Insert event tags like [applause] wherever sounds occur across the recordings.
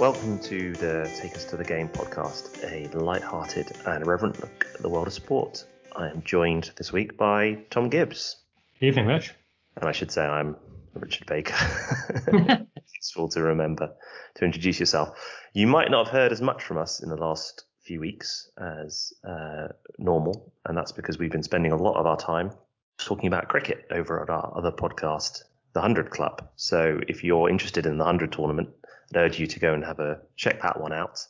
Welcome to the Take Us to the Game podcast, a light-hearted and reverent look at the world of sport. I am joined this week by Tom Gibbs, Evening, Rich. and I should say I'm Richard Baker. It's [laughs] [laughs] useful to remember to introduce yourself. You might not have heard as much from us in the last few weeks as uh, normal, and that's because we've been spending a lot of our time talking about cricket over at our other podcast, The 100 Club. So if you're interested in the 100 tournament, I'd urge you to go and have a check that one out.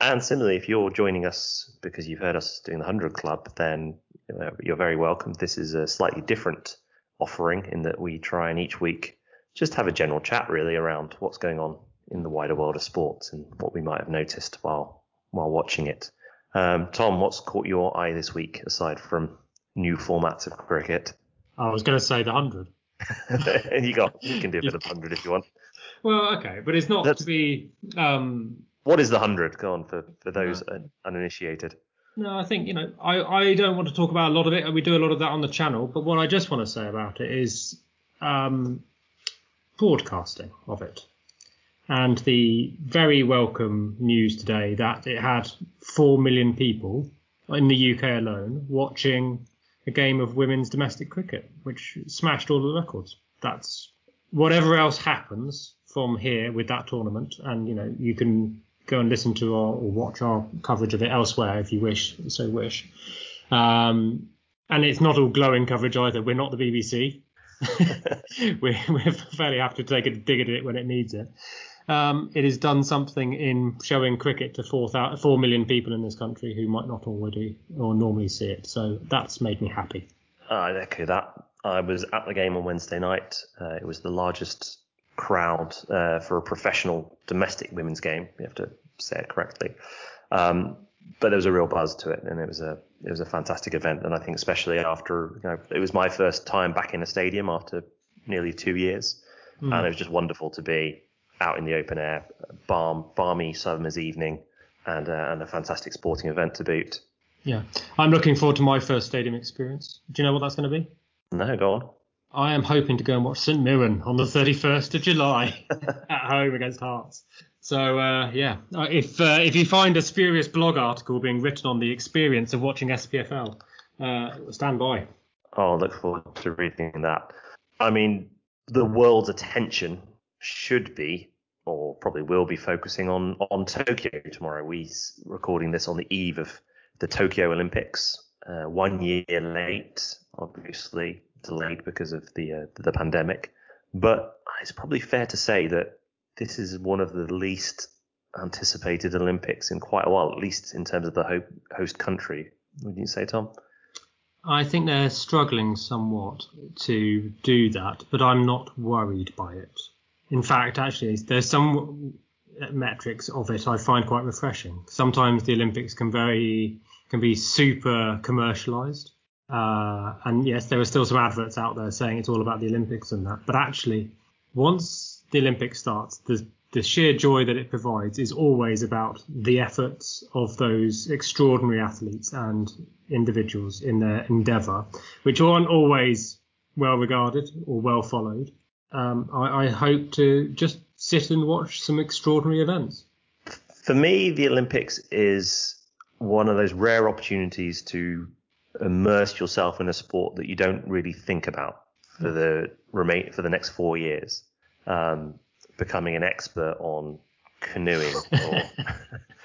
And similarly, if you're joining us because you've heard us doing the 100 Club, then you're very welcome. This is a slightly different offering in that we try and each week just have a general chat really around what's going on in the wider world of sports and what we might have noticed while while watching it. Um, Tom, what's caught your eye this week aside from new formats of cricket? I was going to say the 100. [laughs] you got you can do a bit of [laughs] 100 if you want. Well, okay, but it's not That's- to be. Um, What is the 100? Go on for, for those un- uninitiated. no, I think, you know, I, I don't want to talk about a lot of it. We do a lot of that on the channel. But what I just want to say about it is um, broadcasting of it. And the very welcome news today that it had 4 million people in the UK alone watching a game of women's domestic cricket, which smashed all the records. That's whatever else happens from here with that tournament, and you know you can go and listen to our, or watch our coverage of it elsewhere if you wish, so wish. Um, and it's not all glowing coverage either. We're not the BBC. [laughs] [laughs] we're, we're fairly happy to take a dig at it when it needs it. Um, it has done something in showing cricket to 4, 4 million people in this country who might not already or normally see it. So that's made me happy. I echo that. I was at the game on Wednesday night. Uh, it was the largest crowd uh, for a professional domestic women's game. You have to say it correctly. Um, but there was a real buzz to it, and it was a it was a fantastic event. And I think especially after you know, it was my first time back in a stadium after nearly two years, and it was just wonderful to be out in the open air, balm, balmy summer's evening, and uh, and a fantastic sporting event to boot. Yeah, I'm looking forward to my first stadium experience. Do you know what that's going to be? No, go on. I am hoping to go and watch St Mirren on the 31st of July [laughs] at home against Hearts. So uh, yeah, Uh, if uh, if you find a spurious blog article being written on the experience of watching SPFL, uh, stand by. Oh, I look forward to reading that. I mean, the world's attention should be, or probably will be, focusing on on Tokyo tomorrow. We recording this on the eve of the Tokyo Olympics, uh, one year late, obviously delayed because of the uh, the pandemic. But it's probably fair to say that this is one of the least anticipated Olympics in quite a while, at least in terms of the host country. Would you say, Tom? I think they're struggling somewhat to do that, but I'm not worried by it. In fact, actually, there's some metrics of it I find quite refreshing. Sometimes the Olympics can very can be super commercialized, uh, and yes, there are still some adverts out there saying it's all about the Olympics and that. But actually, once the Olympics starts, the the sheer joy that it provides is always about the efforts of those extraordinary athletes and individuals in their endeavour, which aren't always well regarded or well followed. Um, I, I hope to just sit and watch some extraordinary events. For me, the Olympics is one of those rare opportunities to immerse yourself in a sport that you don't really think about for the remain for the next four years. Um, becoming an expert on canoeing or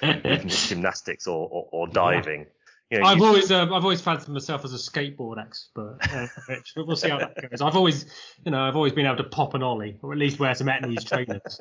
[laughs] gymnastics or, or, or diving. You know, I've you- always uh, I've always fancied myself as a skateboard expert, uh, Rich, but we'll see how that goes. I've always you know I've always been able to pop an ollie or at least wear some Etnies trainers.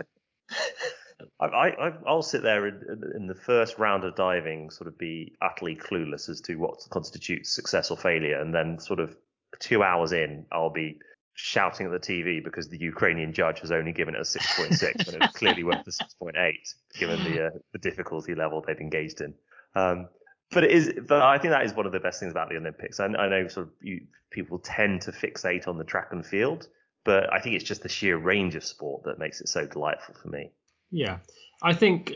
I, I, I- I'll sit there in, in the first round of diving, sort of be utterly clueless as to what constitutes success or failure, and then sort of two hours in, I'll be shouting at the TV because the Ukrainian judge has only given it a 6.6 when it was clearly worth a 6.8, given the uh, the difficulty level they've engaged in. Um, but it is, but I think that is one of the best things about the Olympics. I, I know sort of you, people tend to fixate on the track and field, but I think it's just the sheer range of sport that makes it so delightful for me. Yeah, I think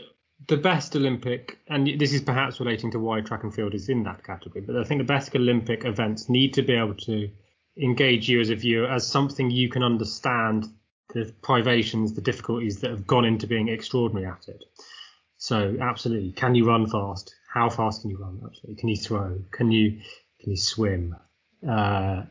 the best Olympic, and this is perhaps relating to why track and field is in that category, but I think the best Olympic events need to be able to engage you as a viewer as something you can understand the privations, the difficulties that have gone into being extraordinary at it. So absolutely, can you run fast? How fast can you run? Absolutely. Can you throw? Can you can you swim? Uh,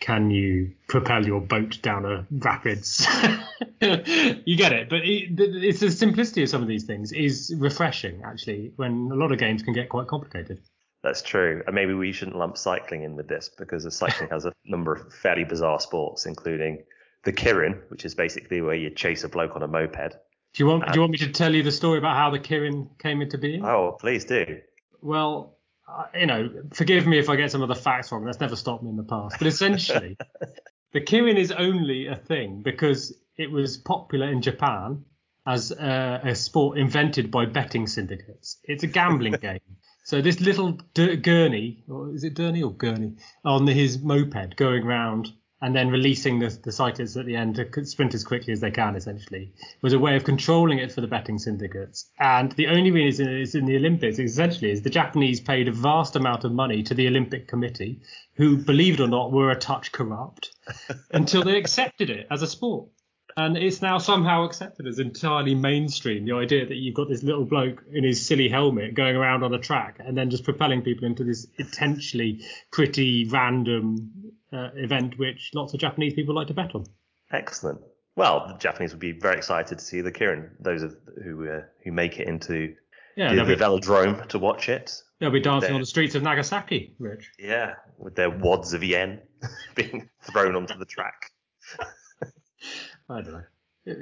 can you propel your boat down a rapids? [laughs] you get it, but it, it's the simplicity of some of these things is refreshing actually. When a lot of games can get quite complicated. That's true. And maybe we shouldn't lump cycling in with this because cycling has a [laughs] number of fairly bizarre sports, including the keirin, which is basically where you chase a bloke on a moped. Do you want Do you want me to tell you the story about how the keirin came into being? Oh, please do. Well, uh, you know, forgive me if I get some of the facts wrong. That's never stopped me in the past. But essentially, [laughs] the keirin is only a thing because it was popular in Japan as a, a sport invented by betting syndicates. It's a gambling [laughs] game. So this little D- gurney, or is it Gurney or Gurney, on his moped going round and then releasing the, the cyclists at the end to sprint as quickly as they can, essentially, was a way of controlling it for the betting syndicates. And the only reason it's in the Olympics, essentially, is the Japanese paid a vast amount of money to the Olympic Committee, who, believe it or not, were a touch corrupt, [laughs] until they accepted it as a sport. And it's now somehow accepted as entirely mainstream. The idea that you've got this little bloke in his silly helmet going around on a track and then just propelling people into this potentially pretty random uh, event, which lots of Japanese people like to bet on. Excellent. Well, the Japanese would be very excited to see the keirin, those of, who uh, who make it into yeah, the, the be, velodrome to watch it. They'll be dancing on the streets of Nagasaki, Rich. Yeah, with their wads of yen [laughs] being thrown onto the track. [laughs] I don't know.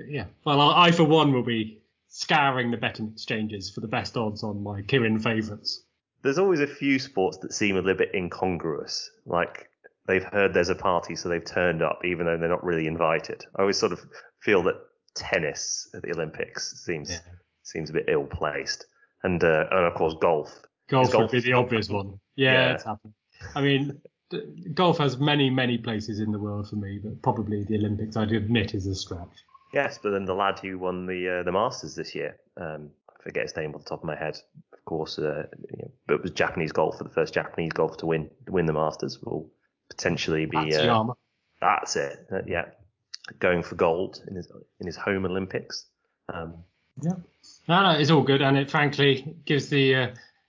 Yeah. Well, I, for one, will be scouring the betting exchanges for the best odds on my keirin favourites. There's always a few sports that seem a little bit incongruous. Like they've heard there's a party, so they've turned up, even though they're not really invited. I always sort of feel that tennis at the Olympics seems yeah. seems a bit ill placed, and uh, and of course golf. Golf, golf would be the obvious one. Yeah, yeah. it's happened. I mean, golf has many, many places in the world for me, but probably the Olympics, I'd admit, is a stretch. Yes, but then the lad who won the uh, the Masters this year, um, I forget his name off the top of my head, of course, uh, you know, but it was Japanese golf for the first Japanese golfer to win win the Masters. Will potentially be uh, that's it. Uh, yeah, going for gold in his in his home Olympics. Um, yeah, no, no, it's all good, and it frankly gives the uh,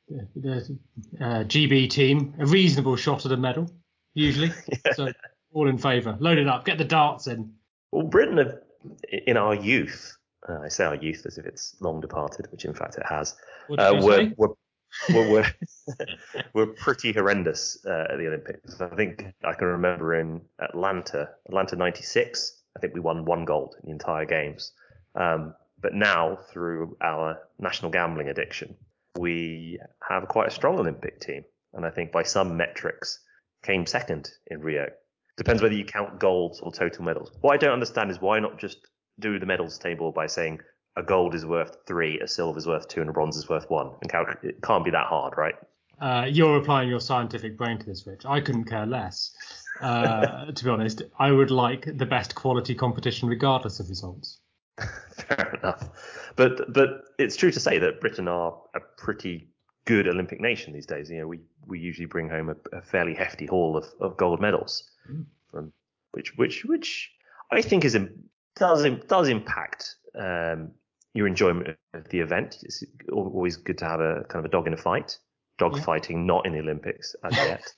the uh, GB team a reasonable shot at a medal, usually. yeah. [laughs] So all in favour. Load it up. Get the darts in. Well, Britain, have, in our youth, uh, I say our youth as if it's long departed, which in fact it has. Uh, we're, we're, we're, we're, [laughs] [laughs] we're, pretty horrendous uh, at the Olympics. I think I can remember in Atlanta, Atlanta '96. I think we won one gold in the entire games. Um, but now, through our national gambling addiction, we have quite a strong Olympic team, and I think by some metrics came second in Rio. Depends whether you count golds or total medals. What I don't understand is why not just do the medals table by saying a gold is worth three, a silver is worth two, and a bronze is worth one. And count, it can't be that hard, right? Uh, you're applying your scientific brain to this, Rich. I couldn't care less. Uh, [laughs] to be honest, I would like the best quality competition regardless of results. [laughs] Fair enough. But but it's true to say that Britain are a pretty good Olympic nation these days. You know, we, we usually bring home a, a fairly hefty haul of, of gold medals mm. from which which which I think is does does impact um, your enjoyment of the event. It's always good to have a kind of a dog in a fight. Dog yeah. fighting not in the Olympics as [laughs] yet.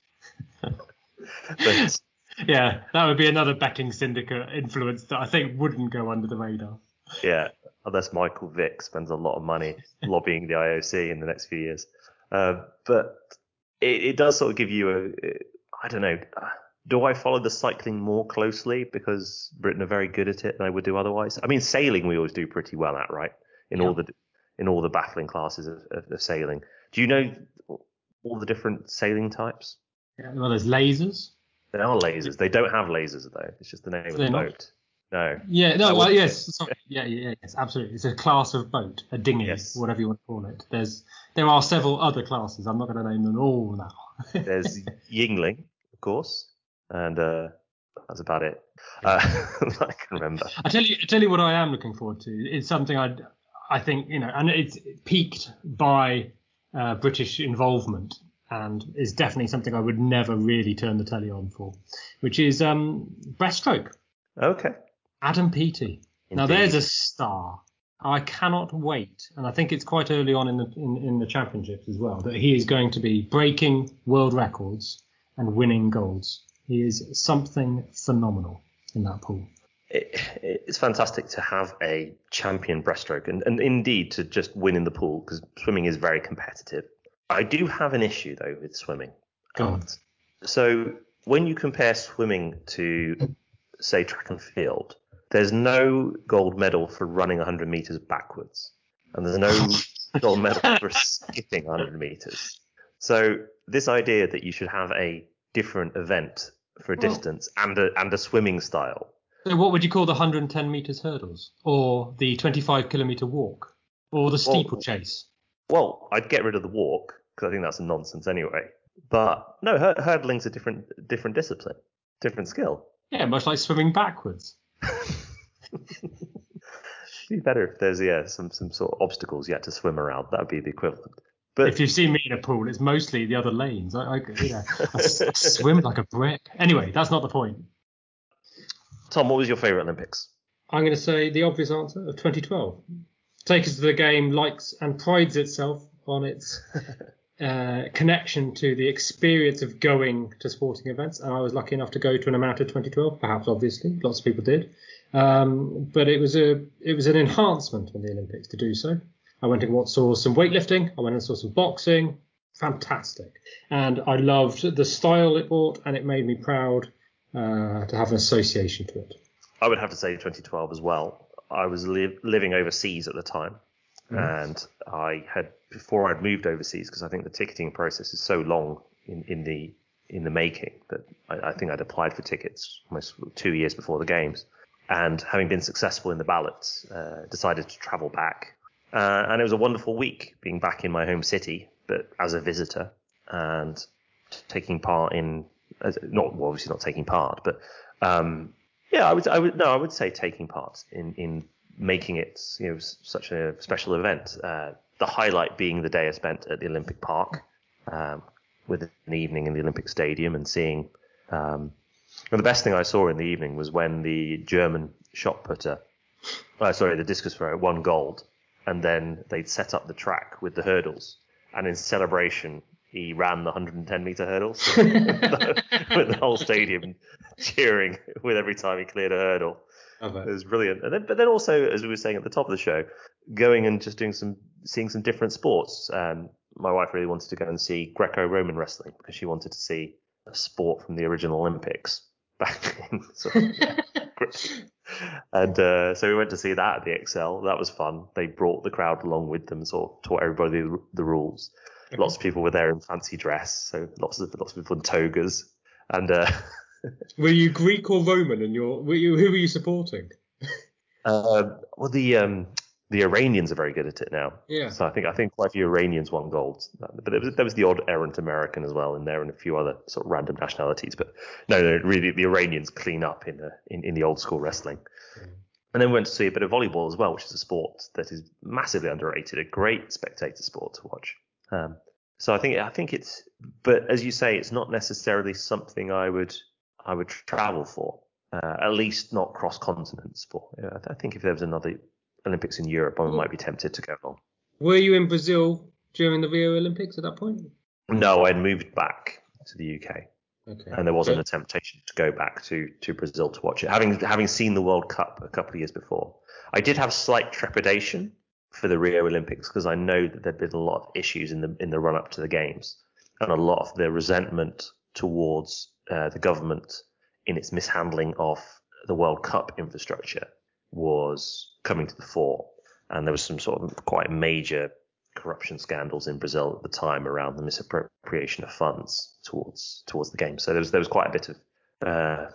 but, yeah, that would be another betting syndicate influence that I think wouldn't go under the radar. Yeah, unless Michael Vick spends a lot of money [laughs] lobbying the IOC in the next few years. Uh, but it, it, does sort of give you a, I don't know, do I follow the cycling more closely because Britain are very good at it than I would do otherwise? I mean, sailing we always do pretty well at, right? In yeah. all the in all the baffling classes of, of, of, sailing. Do you know all the different sailing types? Yeah, well, there's lasers. There are lasers. They don't have lasers though. It's just the name of the boat. No. Yeah, no, well, yes, sorry. Yeah, yeah, yes, absolutely. It's a class of boat, a dinghy, yes. whatever you want to call it. There's, there are several other classes. I'm not going to name them all now. [laughs] There's Yngling, of course, and uh, that's about it. Uh, [laughs] I can remember. I tell you, I tell you what I am looking forward to. It's something I, I think you know, and it's peaked by uh, British involvement, and is definitely something I would never really turn the telly on for, which is um, breaststroke. Okay. Adam Peaty. Indeed. Now there's a star. I cannot wait, and I think it's quite early on in the in, in the championships as well that he is going to be breaking world records and winning golds. He is something phenomenal in that pool. It, it's fantastic to have a champion breaststroke and, and indeed to just win in the pool because swimming is very competitive. I do have an issue though with swimming. Go on. So when you compare swimming to, say, track and field, there's no gold medal for running 100 meters backwards, and there's no [laughs] gold medal for skipping 100 meters. So this idea that you should have a different event for a Well- distance and a and a swimming style. So what would you call the 110 meters hurdles, or the 25 kilometer walk, or the steeplechase? Well, I'd get rid of the walk because I think that's nonsense anyway. But no, hur- hurdling's a different different discipline, different skill. Yeah, much like swimming backwards. It'd be better if there's yeah some some sort of obstacles you had to swim around. That would be the equivalent. But If you've seen me in a pool, it's mostly the other lanes. I, I, you know, I s- [laughs] swim like a brick. Anyway, that's not the point. Tom, what was your favourite Olympics? I'm going to say the obvious answer of 2012. Take us to the game likes and prides itself on its [laughs] uh, connection to the experience of going to sporting events. And I was lucky enough to go to an amount of 2012, perhaps obviously, lots of people did. Um, but it was a it was an enhancement on the Olympics to do so. I went and saw some weightlifting. I went and saw some boxing. Fantastic. And I loved the style it brought, and it made me proud uh, to have an association to it. I would have to say 2012 as well. I was li- living overseas at the time, and I had before I'd moved overseas because I think the ticketing process is so long in, in the in the making that I, I think I'd applied for tickets almost two years before the games, and having been successful in the ballots, uh, decided to travel back, uh, and it was a wonderful week being back in my home city, but as a visitor and taking part in not well, obviously not taking part, but um, yeah, I would, I would, no, I would say taking part in, in making it, you know, such a special event. Uh, the highlight being the day I spent at the Olympic Park, um, with an evening in the Olympic Stadium and seeing. Um, and the best thing I saw in the evening was when the German shot putter, uh, sorry, the discus thrower won gold, and then they'd set up the track with the hurdles, and in celebration he ran the 110 meter hurdles [laughs] with the whole stadium cheering with every time he cleared a hurdle. It was brilliant. And then, but then also, as we were saying at the top of the show, going and just doing some, seeing some different sports. Um, my wife really wanted to go and see Greco-Roman wrestling because she wanted to see a sport from the original Olympics [laughs] back in. Sort of, [laughs] and uh, so we went to see that at the ExCeL. That was fun. They brought the crowd along with them, sort of taught everybody the, the rules. Lots of people were there in fancy dress, so lots of lots of people in togas, and uh, [laughs] Were you Greek or Roman? And your were you, who were you supporting? Uh, well, the um, the Iranians are very good at it now. Yeah. So I think I think quite a few Iranians won gold, but there was, there was the odd errant American as well in there, and a few other sort of random nationalities. But no, no, really, the Iranians clean up in the in, in the old school wrestling. And then we went to see a bit of volleyball as well, which is a sport that is massively underrated, a great spectator sport to watch. Um, so I think I think it's, but as you say, it's not necessarily something I would I would travel for, uh, at least not cross continents for. Yeah, I, th- I think if there was another Olympics in Europe, I might be tempted to go along. Were you in Brazil during the Rio Olympics at that point? No, I'd moved back to the UK, Okay. and there wasn't So- a temptation to go back to, to Brazil to watch it. Having having seen the World Cup a couple of years before, I did have slight trepidation for the Rio Olympics because I know that there'd been a lot of issues in the in the run up to the games, and a lot of the resentment towards uh, the government in its mishandling of the World Cup infrastructure was coming to the fore, and there was some sort of quite major corruption scandals in Brazil at the time around the misappropriation of funds towards towards the game. So there was there was quite a bit of uh,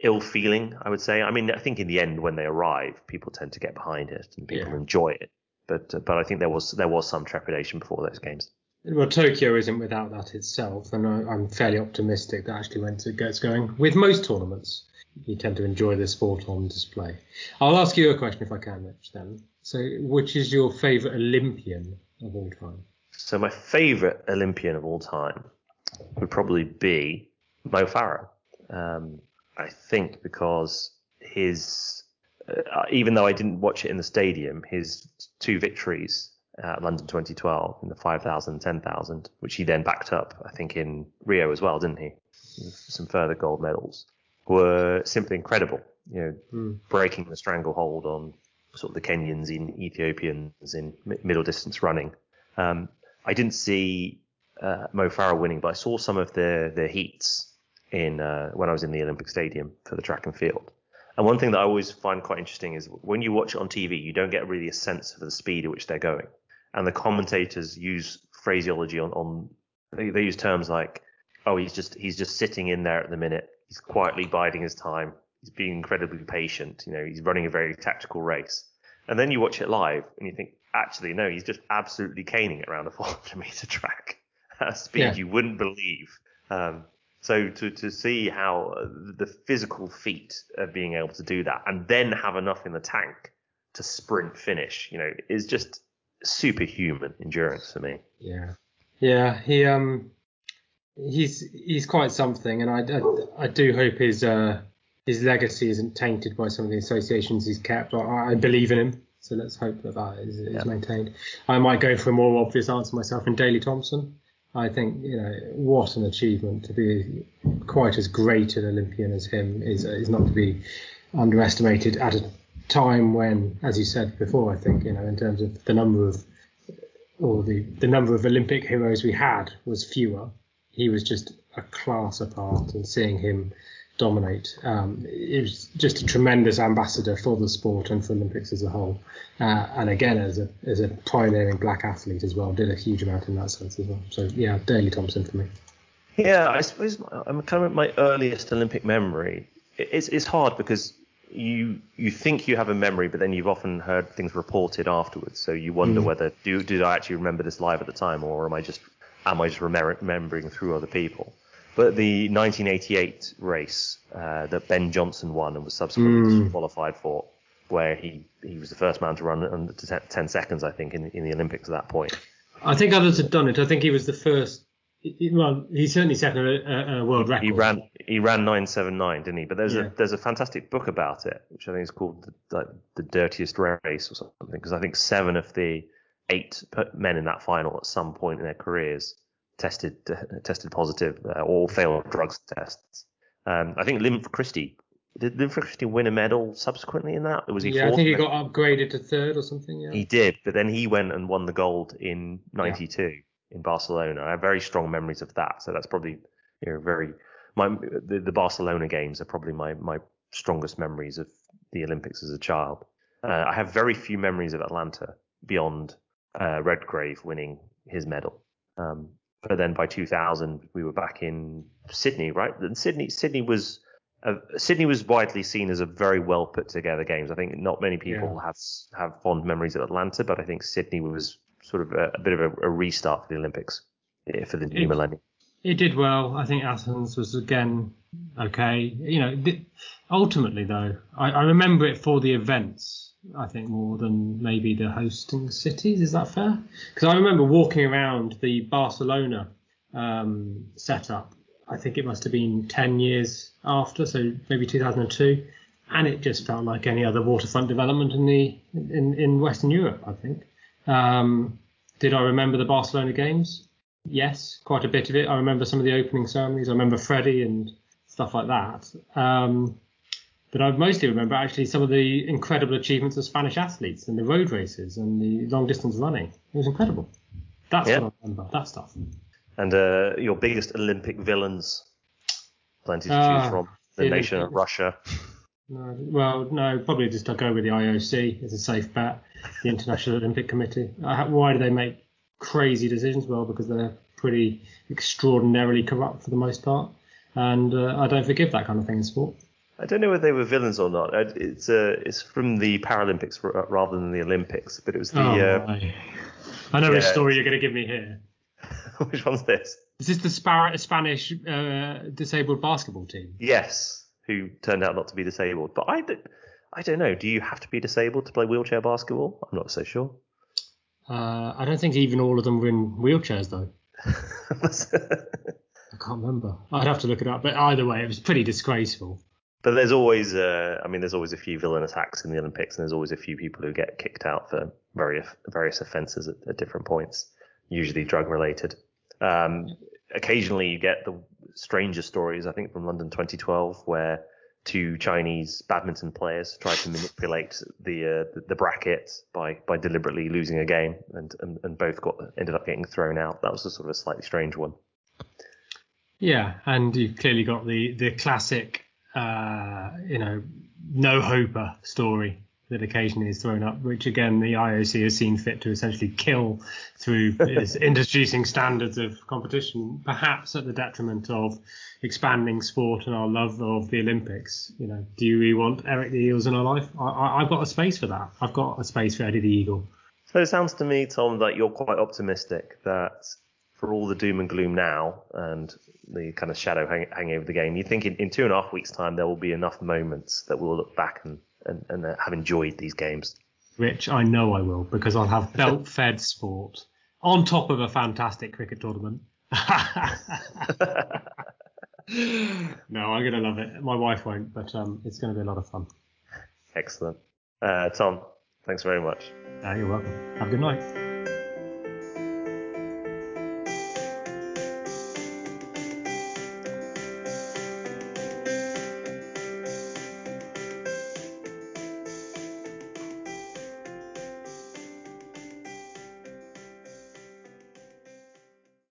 ill feeling, I would say. I mean, I think in the end, when they arrive, people tend to get behind it and people Yeah. enjoy it. But uh, but I think there was there was some trepidation before those games. Well, Tokyo isn't without that itself, and I, I'm fairly optimistic that actually when it gets going, with most tournaments, you tend to enjoy the sport on display. I'll ask you a question if I can, Rich. Then, so which is your favourite Olympian of all time? So my favourite Olympian of all time would probably be Mo Farah. Um, I think because his uh, even though I didn't watch it in the stadium, his two victories at London 2012 in the 5,000 10,000, which he then backed up, I think, in Rio as well, didn't he? Some further gold medals were simply incredible. You know, Mm. breaking the stranglehold on sort of the Kenyans in Ethiopians in middle distance running. Um, I didn't see uh, Mo Farah winning, but I saw some of the the heats in uh, when I was in the Olympic Stadium for the track and field. And one thing that I always find quite interesting is when you watch it on TV, you don't get really a sense of the speed at which they're going. And the commentators use phraseology on, on they, they use terms like, oh, he's just he's just sitting in there at the minute. He's quietly biding his time. He's being incredibly patient. You know, he's running a very tactical race. And then you watch it live and you think, actually, no, he's just absolutely caning it around a [laughs] 400 meter track [laughs] at a speed Yeah. you wouldn't believe. Um, so to, to see how uh, the physical feat of being able to do that and then have enough in the tank to sprint finish, you know, is just superhuman endurance for me. Yeah, yeah. He um, he's he's quite something, and I, I, I do hope his uh his legacy isn't tainted by some of the associations he's kept. I, I believe in him, so let's hope that that is, is Yeah. maintained. I might go for a more obvious answer myself in Daley Thompson. I think you know what an achievement to be quite as great an Olympian as him is is not to be underestimated at a time when, as you said before, I think you know in terms of the number of or the, the number of Olympic heroes we had was fewer. He was just a class apart, and seeing him dominate, um, it was just a tremendous ambassador for the sport and for Olympics as a whole. Uh, and again, as a as a pioneering black athlete as well, did a huge amount in that sense as well. So yeah, Daley Thompson for me. Yeah, I suppose I'm kind of my earliest Olympic memory. It's it's hard because you you think you have a memory, but then you've often heard things reported afterwards. So you wonder Mm. whether do did I actually remember this live at the time, or am I just am I just remem- remembering through other people? But the 1988 race uh, that Ben Johnson won and was subsequently Mm. disqualified for, where he, he was the first man to run under 10 10 seconds, I think, in, in the Olympics at that point. I think others had done it. I think he was the first. He- Well, he certainly set a, a, a world record. He ran he ran nine seven nine, didn't he? But there's Yeah. a there's a fantastic book about it, which I think is called the, like, the dirtiest race or something. Because I think seven of the eight men in that final at some point in their careers tested [laughs] tested positive uh, or failed drugs tests. Um, I think Lim Christie did Lim Christie win a medal subsequently in that? Or was he Yeah, I think he got upgraded to third or something. Yeah. He did, but then he went and won the gold in '92 in Barcelona. I have very strong memories of that, so that's probably you know very my the, the Barcelona games are probably my my strongest memories of the Olympics as a child. Uh, I have very few memories of Atlanta beyond uh, Redgrave winning his medal. Um, but then by 2000 we were back in Sydney, right? And Sydney Sydney was uh, Sydney was widely seen as a very well put together games. I think not many people have have fond memories of Atlanta, but I think Sydney was sort of a, a bit of a, a restart for the Olympics yeah, for the new It- millennium. It did well. I think Athens was again okay. You know, th- ultimately though, I, I remember it for the events. I think more than maybe the hosting cities. Is that fair? Because I remember walking around the Barcelona um, setup. I think it must have been ten years after, so maybe 2002, and it just felt like any other waterfront development in the in, in Western Europe. I think. Um, did I remember the Barcelona games? Yes, quite a bit of it. I remember some of the opening ceremonies. I remember Freddie and stuff like that. Um, but I mostly remember actually some of the incredible achievements of Spanish athletes and the road races and the long distance running. It was incredible. That's Yeah. what I remember. That stuff. And uh, your biggest Olympic villains, plenty to Ah, choose from. The the nation of Russia. No, well, no, probably just I'll go with the IOC. It's a safe bet. The International Olympic Committee. Why do they make crazy decisions? Well, because they're pretty extraordinarily corrupt for the most part, and uh, I don't forgive that kind of thing in sport. I don't know whether they were villains or not. Uh, It's uh, it's from the Paralympics rather than the Olympics, but it was the oh, uh. I know which story you're going to give me here. [laughs] which one's this? Is this the Spar- Spanish uh, disabled basketball team? Yes, who turned out not to be disabled. But I don't, I don't know. Do you have to be disabled to play wheelchair basketball? I'm not so sure. Uh, I don't think even all of them were in wheelchairs though. [laughs] I can't remember. I'd have to look it up. But either way, it was pretty disgraceful. but there's always, uh, I mean, there's always a few villainous acts in the Olympics, and there's always a few people who get kicked out for various various offences at, at different points, usually drug related. Um, occasionally, you get the stranger stories. I think from London 2012, where two Chinese badminton players tried to manipulate the uh, the, bracket by by deliberately losing a game, and, and and both got ended up getting thrown out. That was a sort of a slightly strange one. Yeah, and you've clearly got the the classic uh, you know, no hoper story that occasionally is thrown up, which again the IOC has seen fit to essentially kill through [laughs] introducing standards of competition, perhaps at the detriment of expanding sport and our love of the Olympics. You know, do we want Eric the Eels in our life? I, have got a space for that. I've got a space for Eddie the Eagle. So it sounds to me, Tom, that you're quite optimistic that for all the doom and gloom now and the kind of shadow hang, hanging over the game, you think in, in, two and a half weeks' time there will be enough moments that we'll look back and, and, and uh, have enjoyed these games? Rich, I know I will because I'll have belt [laughs] fed sport on top of a fantastic cricket tournament. [laughs] no, I'm going to love it. My wife won't, but um, it's going to be a lot of fun. Excellent. Uh, Tom, thanks very much. Uh, you're welcome. Have a good night.